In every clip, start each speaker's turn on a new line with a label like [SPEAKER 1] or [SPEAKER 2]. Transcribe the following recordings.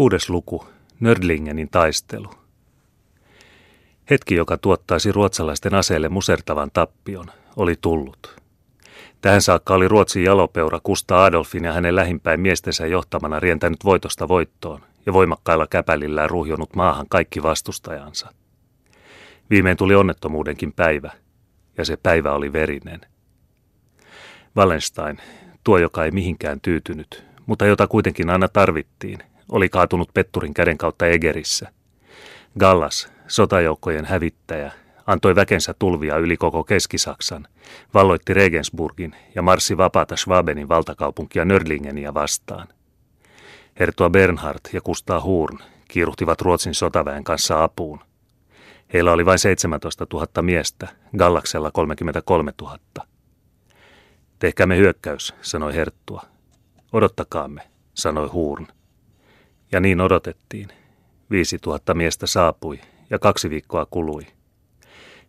[SPEAKER 1] Kuudes luku. Nördlingenin taistelu. Hetki, joka tuottaisi ruotsalaisten aseelle musertavan tappion, oli tullut. Tähän saakka oli Ruotsin jalopeura Kusta Adolfin ja hänen lähimpäin miestensä johtamana rientänyt voitosta voittoon ja voimakkailla käpälillään ruhjonut maahan kaikki vastustajansa. Viimein tuli onnettomuudenkin päivä, ja se päivä oli verinen. Wallenstein, tuo joka ei mihinkään tyytynyt, mutta jota kuitenkin aina tarvittiin, oli kaatunut Petturin käden kautta Egerissä. Gallas, sotajoukkojen hävittäjä, antoi väkensä tulvia yli koko Keski-Saksan, valloitti Regensburgin ja marssi vapaata Schwabenin valtakaupunkia Nördlingenia vastaan. Hertua Bernhard ja Kustaa Hurn kiiruhtivat Ruotsin sotaväen kanssa apuun. Heillä oli vain 17 000 miestä, Gallaksella 33 000. Tehkäämme hyökkäys, sanoi Herttua. Odottakaamme, sanoi Hurn. Ja niin odotettiin. Viisi tuhatta miestä saapui ja kaksi viikkoa kului.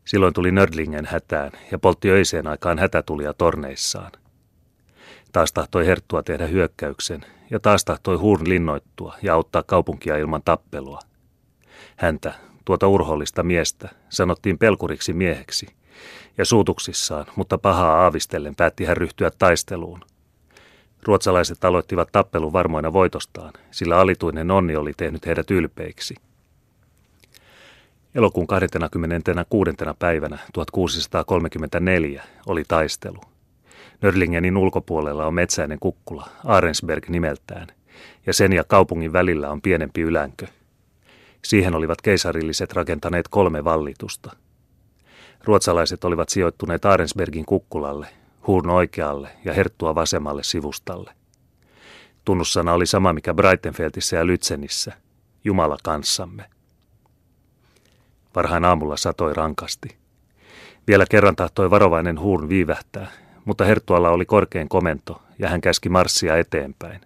[SPEAKER 1] Silloin tuli Nördlingen hätään ja poltti öiseen aikaan hätätulia torneissaan. Taas tahtoi Herttua tehdä hyökkäyksen ja taas tahtoi Hurn linnoittua ja auttaa kaupunkia ilman tappelua. Häntä, tuota urhollista miestä, sanottiin pelkuriksi mieheksi, ja suutuksissaan, mutta pahaa aavistellen päätti hän ryhtyä taisteluun. Ruotsalaiset aloittivat tappelun varmoina voitostaan, sillä alituinen onni oli tehnyt heidät ylpeiksi. Elokuun 26. päivänä 1634 oli taistelu. Nörlingenin ulkopuolella on metsäinen kukkula, Arensberg nimeltään, ja sen ja kaupungin välillä on pienempi ylänkö. Siihen olivat keisarilliset rakentaneet kolme vallitusta. Ruotsalaiset olivat sijoittuneet Arensbergin kukkulalle, Hurn oikealle ja Herttua vasemmalle sivustalle. Tunnussana oli sama mikä Breitenfeldissä ja Lytsenissä, Jumala kanssamme. Varhain aamulla satoi rankasti. Vielä kerran tahtoi varovainen Hurn viivähtää, mutta Herttualla oli korkein komento ja hän käski marssia eteenpäin.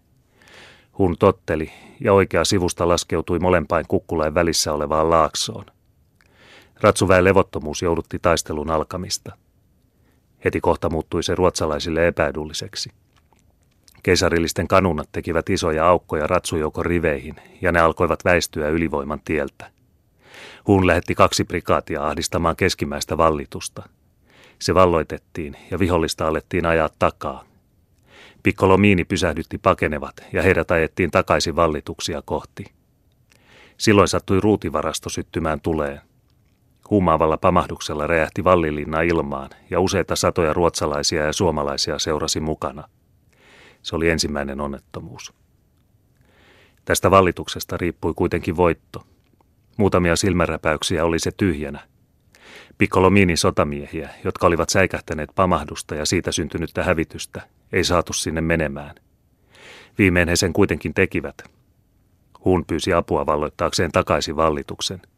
[SPEAKER 1] Hun totteli ja oikea sivusta laskeutui molempain kukkulain välissä olevaan laaksoon. Ratsuväen levottomuus joudutti taistelun alkamista – Heti kohta muuttui se ruotsalaisille epäedulliseksi. Keisarillisten kanunat tekivät isoja aukkoja ratsujoukon riveihin, ja ne alkoivat väistyä ylivoiman tieltä. Huun lähetti kaksi prikaatia ahdistamaan keskimmäistä vallitusta. Se valloitettiin, ja vihollista alettiin ajaa takaa. Piccolomiini pysähdytti pakenevat, ja heidät ajettiin takaisin vallituksia kohti. Silloin sattui ruutivarasto syttymään tuleen. Huumaavalla pamahduksella räjähti vallilinna ilmaan ja useita satoja ruotsalaisia ja suomalaisia seurasi mukana. Se oli ensimmäinen onnettomuus. Tästä vallituksesta riippui kuitenkin voitto. Muutamia silmäräpäyksiä oli se tyhjänä. Piccolomiinin sotamiehiä, jotka olivat säikähtäneet pamahdusta ja siitä syntynyttä hävitystä, ei saatu sinne menemään. Viimein he sen kuitenkin tekivät. Huun pyysi apua valloittaakseen takaisin vallituksen –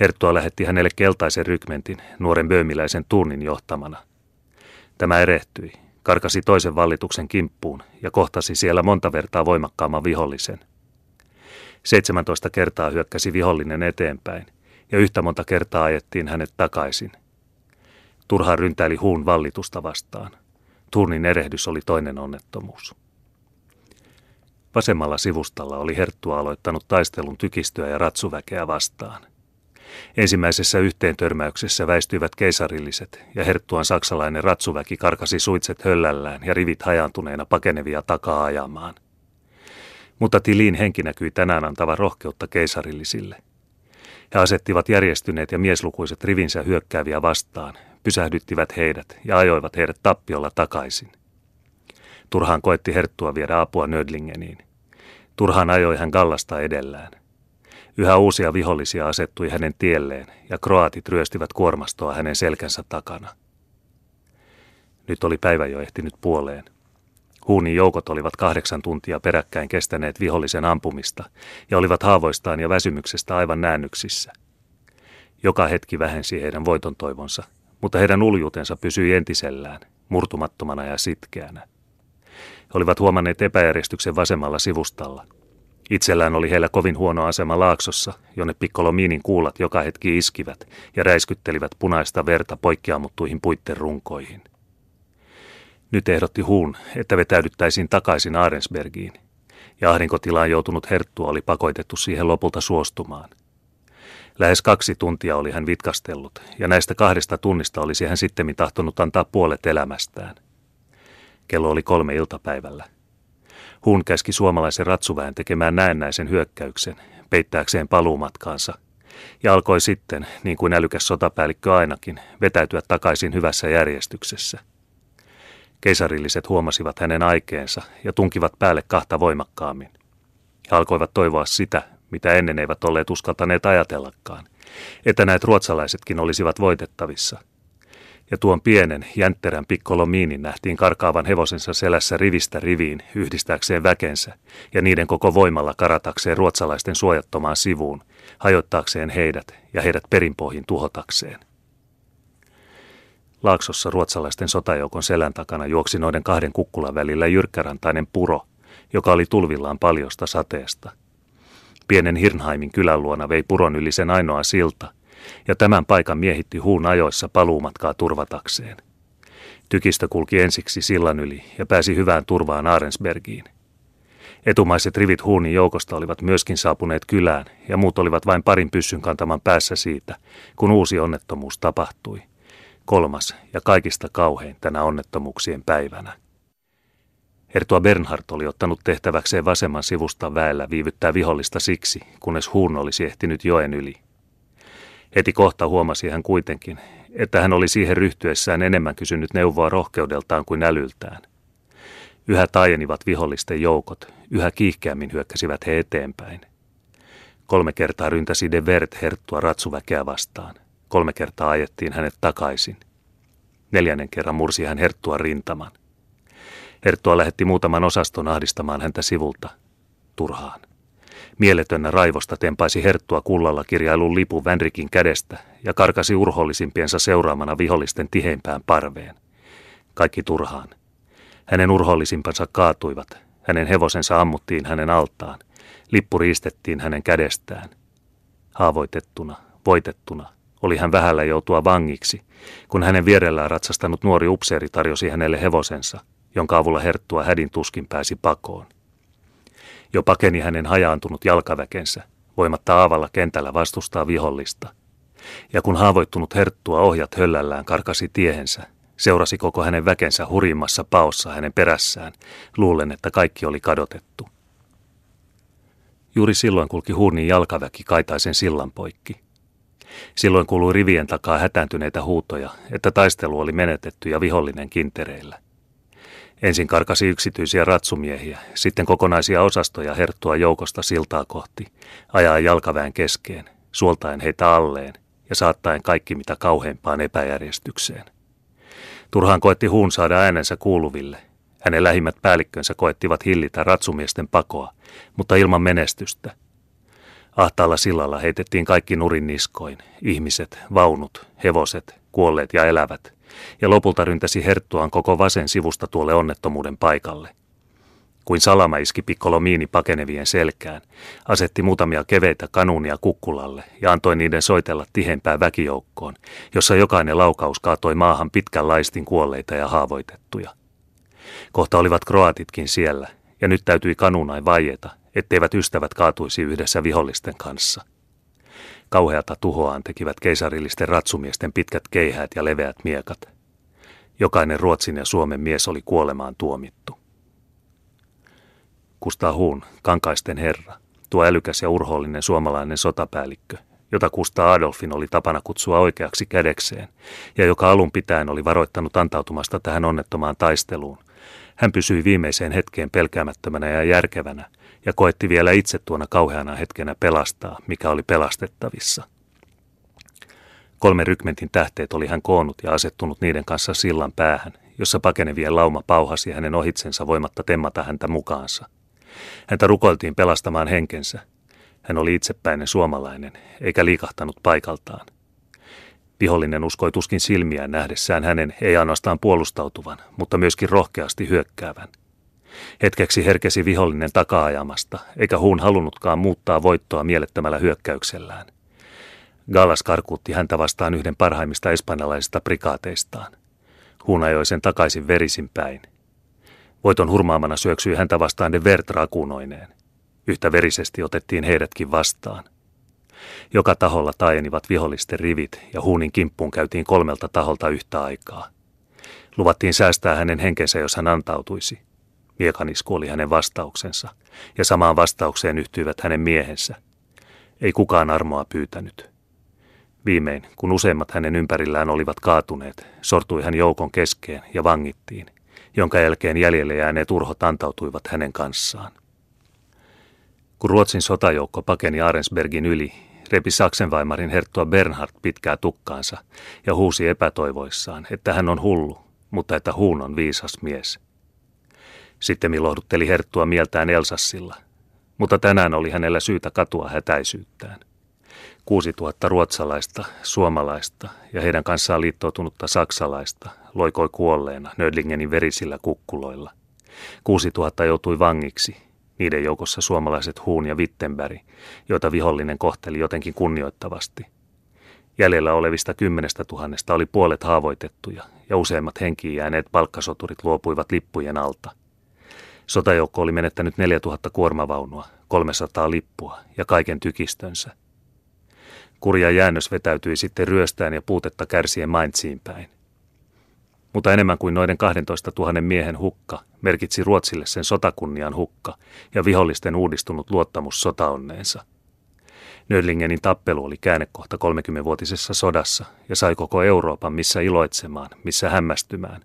[SPEAKER 1] Herttua lähetti hänelle keltaisen rykmentin, nuoren böömiläisen tunnin johtamana. Tämä erehtyi, karkasi toisen vallituksen kimppuun ja kohtasi siellä monta vertaa voimakkaamman vihollisen. 17 kertaa hyökkäsi vihollinen eteenpäin ja yhtä monta kertaa ajettiin hänet takaisin. Turhaan ryntäili huun vallitusta vastaan. Turnin erehdys oli toinen onnettomuus. Vasemmalla sivustalla oli Herttua aloittanut taistelun tykistöä ja ratsuväkeä vastaan – Ensimmäisessä yhteentörmäyksessä väistyivät keisarilliset ja herttuan saksalainen ratsuväki karkasi suitset höllällään ja rivit hajantuneena pakenevia takaa ajamaan. Mutta Tilin henki näkyi tänään antava rohkeutta keisarillisille. He asettivat järjestyneet ja mieslukuiset rivinsä hyökkääviä vastaan, pysähdyttivät heidät ja ajoivat heidät tappiolla takaisin. Turhaan koetti Herttua viedä apua Nödlingeniin. Turhaan ajoi hän Gallasta edellään. Yhä uusia vihollisia asettui hänen tielleen ja kroatit ryöstivät kuormastoa hänen selkänsä takana. Nyt oli päivä jo ehtinyt puoleen. Huunin joukot olivat kahdeksan tuntia peräkkäin kestäneet vihollisen ampumista ja olivat haavoistaan ja väsymyksestä aivan näännyksissä. Joka hetki vähensi heidän voiton toivonsa, mutta heidän uljuutensa pysyi entisellään, murtumattomana ja sitkeänä. He olivat huomanneet epäjärjestyksen vasemmalla sivustalla – Itsellään oli heillä kovin huono asema laaksossa, jonne Piccolomiinin kuulat joka hetki iskivät ja räiskyttelivät punaista verta poikkeamuttuihin puitten runkoihin. Nyt ehdotti Huun, että vetäydyttäisiin takaisin Arensbergiin. ja ahdinkotilaan joutunut herttua oli pakoitettu siihen lopulta suostumaan. Lähes kaksi tuntia oli hän vitkastellut, ja näistä kahdesta tunnista olisi hän sitten tahtonut antaa puolet elämästään. Kello oli kolme iltapäivällä. Huun käski suomalaisen ratsuväen tekemään näennäisen hyökkäyksen, peittääkseen paluumatkaansa, ja alkoi sitten, niin kuin älykäs sotapäällikkö ainakin, vetäytyä takaisin hyvässä järjestyksessä. Keisarilliset huomasivat hänen aikeensa ja tunkivat päälle kahta voimakkaammin. He alkoivat toivoa sitä, mitä ennen eivät olleet uskaltaneet ajatellakaan, että näet ruotsalaisetkin olisivat voitettavissa – ja tuon pienen, jäntterän pikkolomiinin nähtiin karkaavan hevosensa selässä rivistä riviin yhdistääkseen väkensä ja niiden koko voimalla karatakseen ruotsalaisten suojattomaan sivuun, hajottaakseen heidät ja heidät perinpohjin tuhotakseen. Laaksossa ruotsalaisten sotajoukon selän takana juoksi noiden kahden kukkulan välillä jyrkkärantainen puro, joka oli tulvillaan paljosta sateesta. Pienen Hirnheimin kylän luona vei puron yli sen ainoa silta – ja tämän paikan miehitti huun ajoissa paluumatkaa turvatakseen. Tykistö kulki ensiksi sillan yli ja pääsi hyvään turvaan Aarensbergiin. Etumaiset rivit huunin joukosta olivat myöskin saapuneet kylään ja muut olivat vain parin pyssyn kantaman päässä siitä, kun uusi onnettomuus tapahtui. Kolmas ja kaikista kauhein tänä onnettomuuksien päivänä. Hertua Bernhard oli ottanut tehtäväkseen vasemman sivusta väellä viivyttää vihollista siksi, kunnes huun olisi ehtinyt joen yli Heti kohta huomasi hän kuitenkin, että hän oli siihen ryhtyessään enemmän kysynyt neuvoa rohkeudeltaan kuin älyltään. Yhä taajenivat vihollisten joukot, yhä kiihkeämmin hyökkäsivät he eteenpäin. Kolme kertaa ryntäsi de Vert herttua ratsuväkeä vastaan. Kolme kertaa ajettiin hänet takaisin. Neljännen kerran mursi hän herttua rintaman. Herttua lähetti muutaman osaston ahdistamaan häntä sivulta. Turhaan. Mieletönnä raivosta tempaisi herttua kullalla kirjailun lipu Vänrikin kädestä ja karkasi urhollisimpiensa seuraamana vihollisten tiheimpään parveen. Kaikki turhaan. Hänen urhollisimpansa kaatuivat. Hänen hevosensa ammuttiin hänen altaan. Lippu riistettiin hänen kädestään. Haavoitettuna, voitettuna, oli hän vähällä joutua vangiksi, kun hänen vierellään ratsastanut nuori upseeri tarjosi hänelle hevosensa, jonka avulla herttua hädin tuskin pääsi pakoon. Jo pakeni hänen hajaantunut jalkaväkensä, voimatta aavalla kentällä vastustaa vihollista. Ja kun haavoittunut herttua ohjat höllällään karkasi tiehensä, seurasi koko hänen väkensä hurimmassa paossa hänen perässään, luulen, että kaikki oli kadotettu. Juuri silloin kulki Hurnin jalkaväki kaitaisen sillan poikki. Silloin kuului rivien takaa hätääntyneitä huutoja, että taistelu oli menetetty ja vihollinen kintereillä. Ensin karkasi yksityisiä ratsumiehiä, sitten kokonaisia osastoja herttua joukosta siltaa kohti, ajaa jalkaväen keskeen, suoltaen heitä alleen ja saattaen kaikki mitä kauheimpaan epäjärjestykseen. Turhaan koetti huun saada äänensä kuuluville. Hänen lähimmät päällikkönsä koettivat hillitä ratsumiesten pakoa, mutta ilman menestystä. Ahtaalla sillalla heitettiin kaikki nurin niskoin, ihmiset, vaunut, hevoset, kuolleet ja elävät, ja lopulta ryntäsi herttuaan koko vasen sivusta tuolle onnettomuuden paikalle. Kuin salama iski pikkolomiini pakenevien selkään, asetti muutamia keveitä kanuunia kukkulalle ja antoi niiden soitella tihempään väkijoukkoon, jossa jokainen laukaus kaatoi maahan pitkän laistin kuolleita ja haavoitettuja. Kohta olivat kroatitkin siellä, ja nyt täytyi kanunain vaieta, etteivät ystävät kaatuisi yhdessä vihollisten kanssa – Kauheata tuhoaan tekivät keisarillisten ratsumiesten pitkät keihäät ja leveät miekat. Jokainen Ruotsin ja Suomen mies oli kuolemaan tuomittu. Kustaa Huun, kankaisten herra, tuo älykäs ja urhoollinen suomalainen sotapäällikkö, jota Kustaa Adolfin oli tapana kutsua oikeaksi kädekseen, ja joka alun pitäen oli varoittanut antautumasta tähän onnettomaan taisteluun. Hän pysyi viimeiseen hetkeen pelkäämättömänä ja järkevänä, ja koetti vielä itse tuona kauheana hetkenä pelastaa, mikä oli pelastettavissa. Kolme rykmentin tähteet oli hän koonnut ja asettunut niiden kanssa sillan päähän, jossa pakenevien lauma pauhasi hänen ohitsensa voimatta temmata häntä mukaansa. Häntä rukoiltiin pelastamaan henkensä. Hän oli itsepäinen suomalainen, eikä liikahtanut paikaltaan. Vihollinen uskoi tuskin silmiään nähdessään hänen ei ainoastaan puolustautuvan, mutta myöskin rohkeasti hyökkäävän – Hetkeksi herkesi vihollinen takaajamasta, eikä huun halunnutkaan muuttaa voittoa mielettömällä hyökkäyksellään. Gallas karkuutti häntä vastaan yhden parhaimmista espanjalaisista prikaateistaan. Huun ajoi sen takaisin verisin päin. Voiton hurmaamana syöksyi häntä vastaan de Vert rakunoineen. Yhtä verisesti otettiin heidätkin vastaan. Joka taholla taajenivat vihollisten rivit ja huunin kimppuun käytiin kolmelta taholta yhtä aikaa. Luvattiin säästää hänen henkensä, jos hän antautuisi. Miekanisku oli hänen vastauksensa, ja samaan vastaukseen yhtyivät hänen miehensä. Ei kukaan armoa pyytänyt. Viimein, kun useimmat hänen ympärillään olivat kaatuneet, sortui hän joukon keskeen ja vangittiin, jonka jälkeen jäljelle jääneet urhot antautuivat hänen kanssaan. Kun Ruotsin sotajoukko pakeni Arensbergin yli, repi Saksenweimarin herttua Bernhard pitkää tukkaansa ja huusi epätoivoissaan, että hän on hullu, mutta että huun on viisas mies. Sitten lohdutteli herttua mieltään Elsassilla, mutta tänään oli hänellä syytä katua hätäisyyttään. 6000 ruotsalaista, suomalaista ja heidän kanssaan liittoutunutta saksalaista loikoi kuolleena Nödlingenin verisillä kukkuloilla. 6000 joutui vangiksi, niiden joukossa suomalaiset Huun ja Wittenberg, joita vihollinen kohteli jotenkin kunnioittavasti. Jäljellä olevista kymmenestä tuhannesta oli puolet haavoitettuja ja useimmat henkiin jääneet palkkasoturit luopuivat lippujen alta. Sotajoukko oli menettänyt 4000 kuormavaunua, 300 lippua ja kaiken tykistönsä. Kurja jäännös vetäytyi sitten ryöstään ja puutetta kärsien Mainziin päin. Mutta enemmän kuin noiden 12 000 miehen hukka merkitsi Ruotsille sen sotakunnian hukka ja vihollisten uudistunut luottamus sotaonneensa. Nödlingenin tappelu oli käännekohta 30-vuotisessa sodassa ja sai koko Euroopan missä iloitsemaan, missä hämmästymään,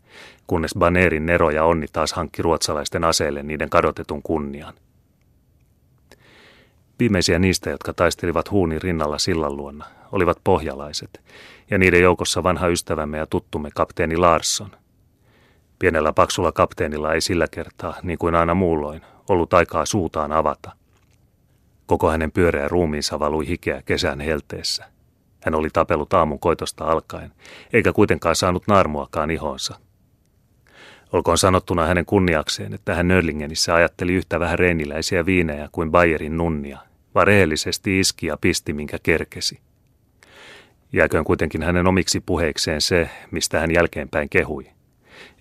[SPEAKER 1] kunnes Banerin Nero ja Onni taas hankki ruotsalaisten aseille niiden kadotetun kunnian. Viimeisiä niistä, jotka taistelivat huunin rinnalla sillan luonna, olivat pohjalaiset, ja niiden joukossa vanha ystävämme ja tuttumme kapteeni Larsson. Pienellä paksulla kapteenilla ei sillä kertaa, niin kuin aina muulloin, ollut aikaa suutaan avata. Koko hänen pyöreä ruumiinsa valui hikeä kesän helteessä. Hän oli tapellut aamun koitosta alkaen, eikä kuitenkaan saanut naarmuakaan ihonsa. Olkoon sanottuna hänen kunniakseen, että hän Nörlingenissä ajatteli yhtä vähän reiniläisiä viinejä kuin Bayerin nunnia, vaan rehellisesti iski ja pisti minkä kerkesi. Jääköön kuitenkin hänen omiksi puheikseen se, mistä hän jälkeenpäin kehui.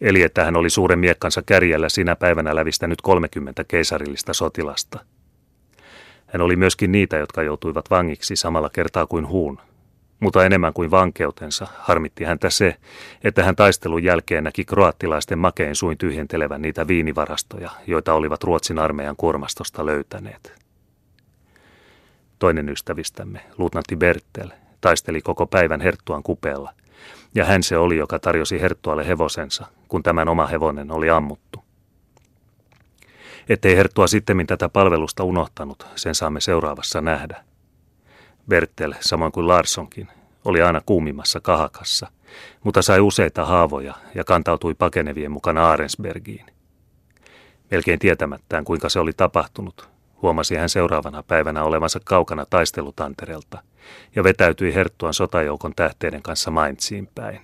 [SPEAKER 1] Eli että hän oli suuren miekkansa kärjellä sinä päivänä lävistänyt 30 keisarillista sotilasta. Hän oli myöskin niitä, jotka joutuivat vangiksi samalla kertaa kuin huun. Mutta enemmän kuin vankeutensa harmitti häntä se, että hän taistelun jälkeen näki kroattilaisten makein suin tyhjentelevän niitä viinivarastoja, joita olivat Ruotsin armeijan kuormastosta löytäneet. Toinen ystävistämme, luutnantti Bertel, taisteli koko päivän Herttuan kupeella, ja hän se oli, joka tarjosi Herttualle hevosensa, kun tämän oma hevonen oli ammuttu. Ettei Herttua sittemmin tätä palvelusta unohtanut, sen saamme seuraavassa nähdä. Bertel, samoin kuin Larssonkin, oli aina kuumimmassa kahakassa, mutta sai useita haavoja ja kantautui pakenevien mukana Aarensbergiin. Melkein tietämättään, kuinka se oli tapahtunut, huomasi hän seuraavana päivänä olevansa kaukana taistelutanterelta ja vetäytyi Herttuan sotajoukon tähteiden kanssa Mainziin päin.